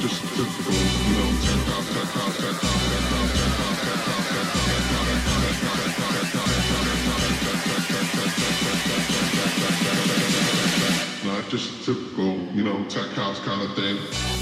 just. Not just typical, you know, tech house kind of thing.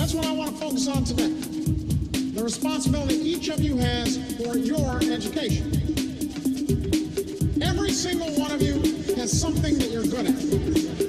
That's what I want to focus on today. The responsibility each of you has for your education. Every single one of you has something that you're good at.